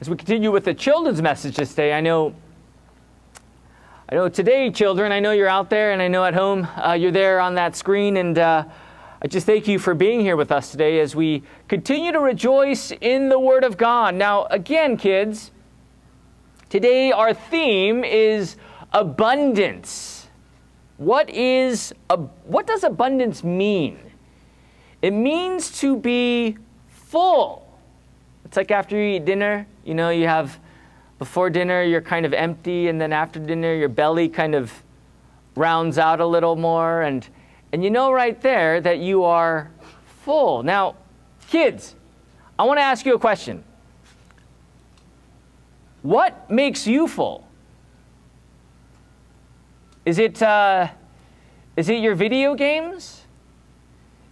as we continue with the children's message this day, I know, I know today, children, I know you're out there, and I know at home uh, you're there on that screen, and uh, I just thank you for being here with us today as we continue to rejoice in the Word of God. Now, again, kids, today our theme is abundance. What is what does abundance mean? It means to be full. It's like after you eat dinner, you know, you have before dinner you're kind of empty and then after dinner your belly kind of rounds out a little more and and you know right there that you are full. Now, kids, I want to ask you a question. What makes you full? Is it, uh, is it your video games?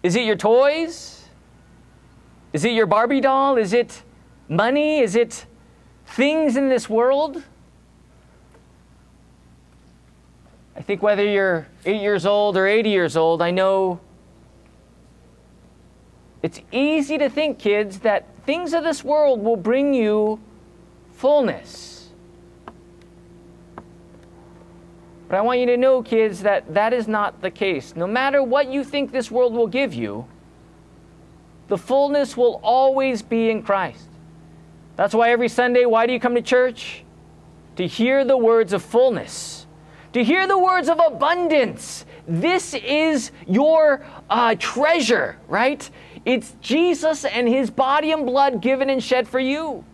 Is it your toys? Is it your Barbie doll? Is it money? Is it things in this world? I think whether you're eight years old or 80 years old, I know it's easy to think, kids, that things of this world will bring you fullness. But I want you to know, kids, that that is not the case. No matter what you think this world will give you, the fullness will always be in Christ. That's why every Sunday, why do you come to church? To hear the words of fullness, to hear the words of abundance. This is your uh, treasure, right? It's Jesus and his body and blood given and shed for you.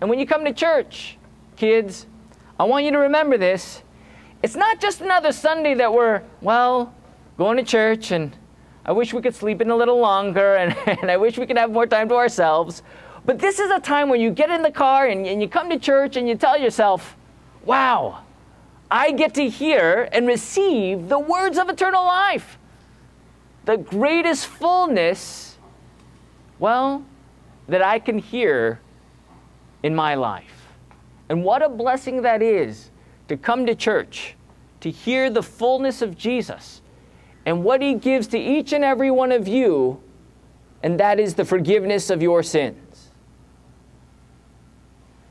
And when you come to church, kids, I want you to remember this. It's not just another Sunday that we're, well, going to church and I wish we could sleep in a little longer and, and I wish we could have more time to ourselves. But this is a time when you get in the car and, and you come to church and you tell yourself, wow, I get to hear and receive the words of eternal life. The greatest fullness, well, that I can hear in my life. And what a blessing that is to come to church, to hear the fullness of Jesus and what he gives to each and every one of you, and that is the forgiveness of your sins.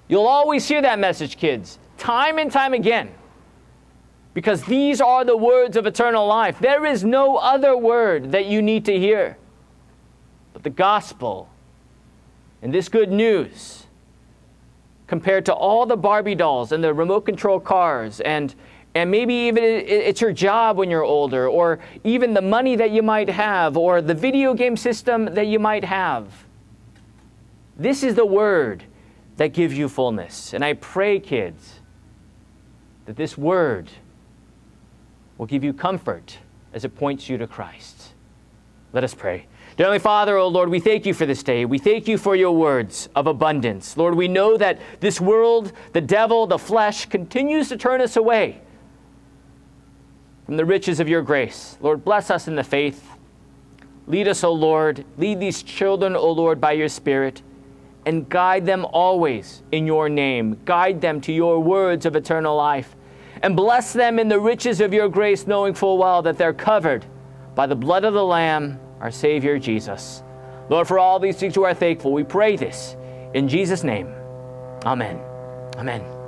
You'll always hear that message, kids, time and time again. Because these are the words of eternal life. There is no other word that you need to hear. But the gospel and this good news, compared to all the Barbie dolls and the remote control cars, and, and maybe even it's your job when you're older, or even the money that you might have, or the video game system that you might have. This is the word that gives you fullness. And I pray, kids, that this word will give you comfort as it points you to Christ. Let us pray. Dear Heavenly Father, O oh Lord, we thank you for this day. We thank you for your words of abundance. Lord, we know that this world, the devil, the flesh, continues to turn us away from the riches of your grace. Lord, bless us in the faith. Lead us, O Lord. Lead these children, O Lord, by your Spirit and guide them always in your name. Guide them to your words of eternal life. And bless them in the riches of your grace, knowing full well that they're covered by the blood of the Lamb, our Savior Jesus. Lord, for all these things we are thankful. We pray this in Jesus' name. Amen. Amen.